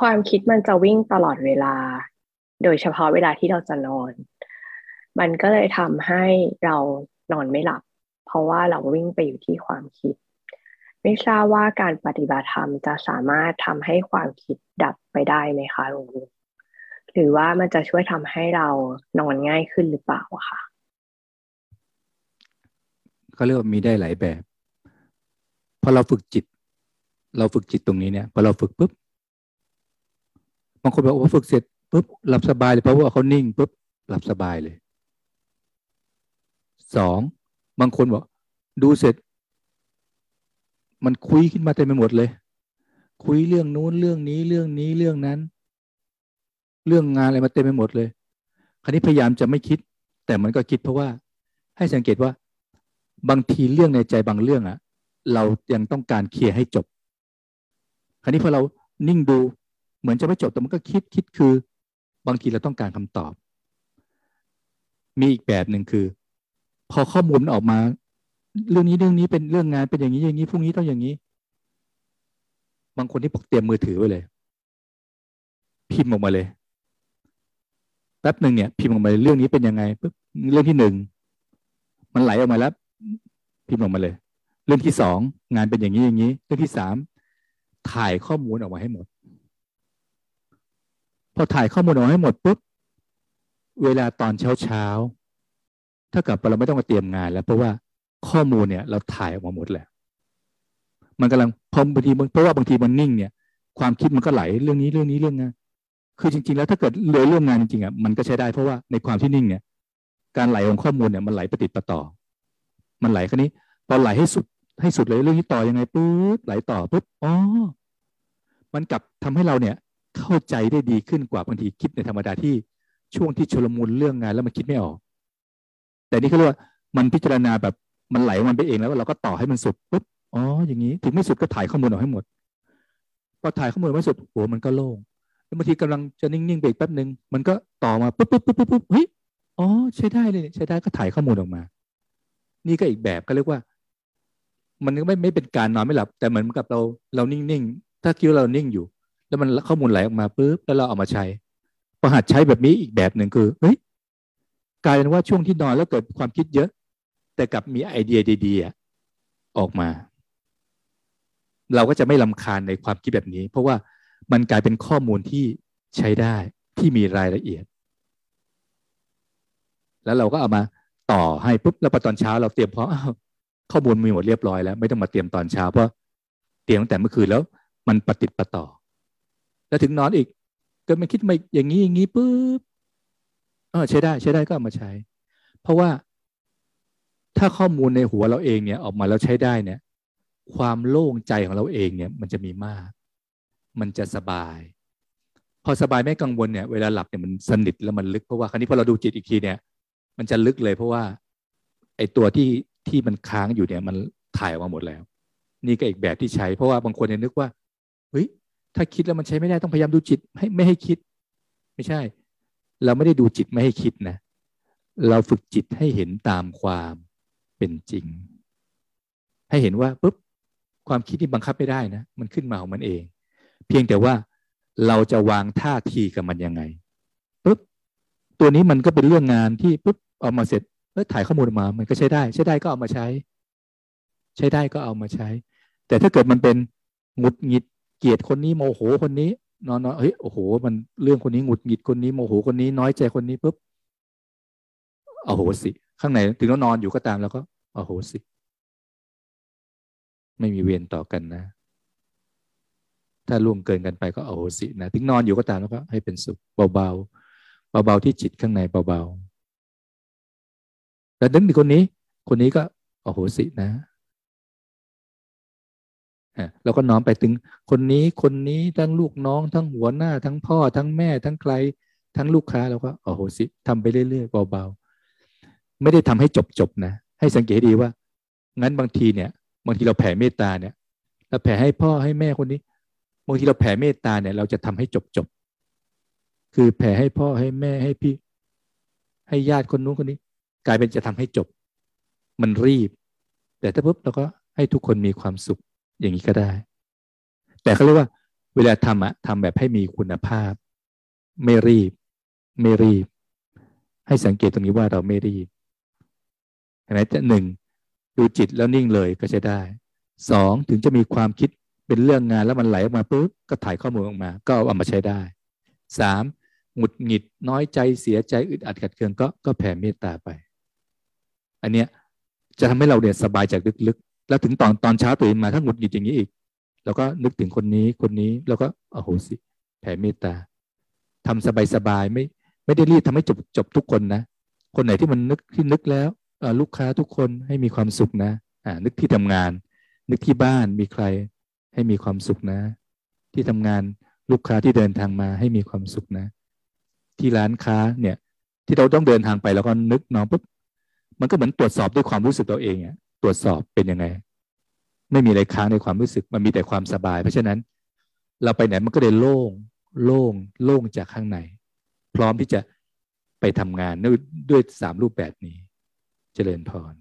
ความคิดมันจะวิ่งตลอดเวลา โดยเฉพาะเวลาที่เราจะนอน มันก็เลยทำให้เรานอนไม่หลับ เพราะว่าเราวิ่งไปอยู่ที่ความคิด ไม่ทราบว่าการปฏิบัติธรรมจะสามารถทำให้ความคิดดับไปได้ไหมคะหลวงลุงหรือว่ามันจะช่วยทำให้เรานอนง่ายขึ้นหรือเปล่าคะเขาเรียกว่ามีได้หลายแบบพอเราฝึกจิต เราฝึกจิตตรงนี้เนี่ยพอเราฝึกปุ๊บบางคนบอกว่าฝึกเสร็จปุ๊บหลับสบายเลยเพราะว่าเขานิ่งปุ๊บหลับสบายเลยสองบางคนบอกดูเสร็จ มันคุยขึ้นมาเต็มไปหมดเลย คุยเรื่องนู้นเรื่องนี้เรื่องนี้เรื่องนั้น เรื่องงานอะไรมาเต็มไปหมดเลย คราวนี้พยายามจะไม่คิด แต่มันก็คิดเพราะว่า ให้สังเกตว่า บางทีเรื่องในใจบางเรื่องอะเรายังต้องการเคลียร์ให้จบ คราวนี้พอเรานิ่งดู เหมือนจะไม่จบแต่มันก็คิดคิดคือ บางทีเราต้องการคำตอบ มีอีกแบบหนึ่งคือ พอข้อมูลออกมา เรื่องนี้เรื่องนี้เป็นเรื่องงานเป็นอย่างนี้อย่างนี้พรุ่งนี้ต้องอย่างนี้ บางคนที่ปกเตรียมมือถือไว้เลย พิมพ์ออกมาเลยแป๊บหนึ่งเนี่ย พิมพ์ออกมาเรื่องนี้เป็นยังไงปุ๊บเรื่องที่หนึ่งมันไหลออกมาแล้ว พิมพ์ออกมาเลย เรื่องที่สองงานเป็นอย่างนี้อย่างนี้ เรื่องที่สามถ่ายข้อมูลออกมาให้หมด พอถ่ายข้อมูลออกให้หมดปุ๊บเวลาตอนเช้าเช้าถ้ากับเราไม่ต้องมาเตรียมงานแล้ว เพราะว่าข้อมูลเนี่ยเราถ่ายออกมาหมดแล้วมันกำลังพอบางทีเพราะว่าบางทีมันนิ่งเนี่ย ความคิดมันก็ไหลเรื่องนี้เรื่องนี้เรื่องงานคือจริง ๆ แล้วถ้าเกิดเลยเรื่องงานจริงๆอะมันก็ใช้ได้เพราะว่าในความที่นิ่งเนี่ย การไหลของข้อมูลเนี่ยมันไหลประติดประต่อ มันไหลแค่นี้พอไหลให้สุดให้สุดเลยเรื่องนี้ต่อยังไงปุ๊บไหลต่อปุ๊บอ๋อมันกลับทำให้เราเนี่ย เข้าใจได้ดีขึ้นกว่าบางทีคิดในธรรมดาที่ช่วงที่ชลมุนเรื่องงานแล้วมันคิดไม่ออก แต่นี่เขาเรียกว่ามันพิจารณาแบบมันไหลมันไปเองแล้วเราก็ต่อให้มันสุดปุ๊บอ๋ออย่างนี้ถึงไม่สุดก็ถ่ายข้อมูลออกให้หมดพอถ่ายข้อมูลไม่สุดโหมันก็โล่งแล้วบางทีกำลังจะนิ่งๆไปอีกแป๊บหนึ่งมันก็ต่อมาปุ๊บปุ๊บปุ๊บปุ๊บเฮ้ยอ๋อใช้ได้เลยใช้ได้ก็ถ่ายข้อมูลออกมา นี่ก็อีกแบบก็เรียกว่า มันก็ไม่ไม่เป็นการนอนไม่หลับ แต่เหมือนกับเราเรานิ่งๆถ้าคิดว่าเรานิ่งอยู่ แล้วมันข้อมูลไหลออกมาปุ๊บแล้วเราเอามาใช้พอหัดใช้แบบนี้อีกแบบหนึ่งคือเฮ้ยกลายเป็นว่าช่วงที่นอนแล้วเกิดความคิดเยอะ แต่กลับมีไอเดียดีๆออกมา เราก็จะไม่ลำคาญในความคิดแบบนี้ เพราะว่ามันกลายเป็นข้อมูลที่ใช้ได้ที่มีรายละเอียด แล้วเราก็เอามาต่อให้ปุ๊บแล้วพอตอนเช้าเราเตรียมพร้อมข้อมูลมีหมดเรียบร้อยแล้ว ไม่ต้องมาเตรียมตอนเช้าเพราะเตรียมตั้งแต่เมื่อคืนแล้ว มันปฏิติประต่อ แล้วถึงนอนอีก ก็ไม่คิดมาอย่างนี้อย่างนี้ปุ๊บเออใช้ได้ ใช้ได้ก็เอามาใช้ เพราะว่าถ้าข้อมูลในหัวเราเองเนี่ย ออกมาแล้วใช้ได้เนี่ย ความโล่งใจของเราเองเนี่ย มันจะมีมาก มันจะสบาย พอสบายไม่กังวลเนี่ยเวลาหลับเนี่ยมันสนิทแล้วมันลึกเพราะว่าครั้นี้พอเราดูจิตอีกทีเนี่ย มันจะลึกเลย เพราะว่า ไอตัวที่ที่มันค้างอยู่เนี่ย มันถ่ายออกมาหมดแล้ว นี่ก็อีกแบบที่ใช้ เพราะว่าบางคนเนี่ยนึกว่าเฮ้ย ถ้าคิดแล้วมันใช้ไม่ได้ต้องพยายามดูจิตให้ไม่ให้คิด ไม่ใช่ เราไม่ได้ดูจิตไม่ให้คิดนะ เราฝึกจิตให้เห็นตามความเป็นจริง ให้เห็นว่าปุ๊บความคิดที่บังคับไม่ได้นะ มันขึ้นมาของมันเอง เพียงแต่ว่าเราจะวางท่าทีกับมันยังไงปุ๊บตัวนี้มันก็เป็นเรื่องงานที่ปุ๊บออกมาเสร็จเออถ่ายข้อมูลมา มันก็ใช้ได้ ใช้ได้ก็เอามาใช้ ใช้ได้ก็เอามาใช้ แต่ถ้าเกิดมันเป็นหงุดหงิด ลียดคนนี้โมโหคนนี้นอนนอนเฮ้ยโอ้โห มันเรื่องคนนี้หงุดหงิดคนนี้โมโหคนนี้น้อยใจคนนี้ปุ๊บเอาโหสิ ข้างในถึงเรานอนอยู่ก็ตามแล้วก็เอาโหสิ ไม่มีเวรต่อกันนะ ถ้าล่วงเกินกันไปก็เอาโหสินะถึงนอนอยู่ก็ตามแล้วก็ ให้เป็นสุขเบาๆเบาๆที่จิตข้างในเบาๆแล้วนึกถึงคนนี้ คนนี้ก็โอ้โหสินะ เราก็น้อมไปถึงคนนี้คนนี้ทั้งลูกน้อง ทั้งหัวหน้า ทั้งพ่อ ทั้งแม่ ทั้งใคร ทั้งลูกค้าเราก็โอ้โหสิทำไปเรื่อยๆเบาๆไม่ได้ทำให้จบๆนะ ให้สังเกตดีว่า งั้นบางทีเนี่ย บางทีเราแผ่เมตตาเนี่ยเราแผ่ให้พ่อให้แม่คนนี้บางทีเราแผ่เมตตาเนี่ย เราจะทำให้จบๆคือแผ่ให้พ่อให้แม่ให้พี่ ให้ญาติคนนู้นคนนี้ กลายเป็นจะทำให้จบ มันรีบ แต่ถ้าปุ๊บเราก็ให้ทุกคนมีความสุข อย่างนี้ก็ได้ แต่เขาเรียกว่า เวลาทำอะทำแบบให้มีคุณภาพ ไม่รีบ ไม่รีบ ให้สังเกตตรงนี้ว่าเราไม่รีบเห็นไหมหนึ่งดูจิตแล้วนิ่งเลยก็จะได้สองถึงจะมีความคิดเป็นเรื่องงานแล้วมันไหลออกมาปุ๊บก็ถ่ายข้อมูลออกมา ก็เอามาใช้ได้สามหงุดหงิดน้อยใจเสียใจอึดอัดขัดเคืองก็ก็แผ่เมตตาไป อันเนี้ยจะทำให้เราเนี่ยสบายจากลึก แล้วถึงตอนตอนเช้าตื่นมาถ้าหงุดหงิดอย่างนี้อีกเราก็นึกถึงคนนี้คนนี้แล้วก็อโหสิแผ่เมตตาทำสบายๆไม่ ไม่ได้รีบทำให้จบจบทุกคนนะ คนไหนที่มันนึกที่นึกแล้วลูกค้าทุกคนให้มีความสุขนะอ่านึกที่ทำงาน นึกที่บ้านมีใครให้มีความสุขนะ ที่ทำงานลูกค้าที่เดินทางมาให้มีความสุขนะ ที่ร้านค้าเนี่ย ที่เราต้องเดินทางไปแล้วก็นึกน้องปุ๊บมันก็เหมือนตรวจสอบด้วยความรู้สึกตัวเองอะต รวจสอบเป็นยังไง ไม่มีอะไรค้างในความรู้สึก มันมีแต่ความสบาย เพราะฉะนั้น เราไปไหนมันก็เลยโล่ง โล่ง โล่งจากข้างใน พร้อมที่จะไปทำงานด้วยสามรูปแบบนี้ เจริญพร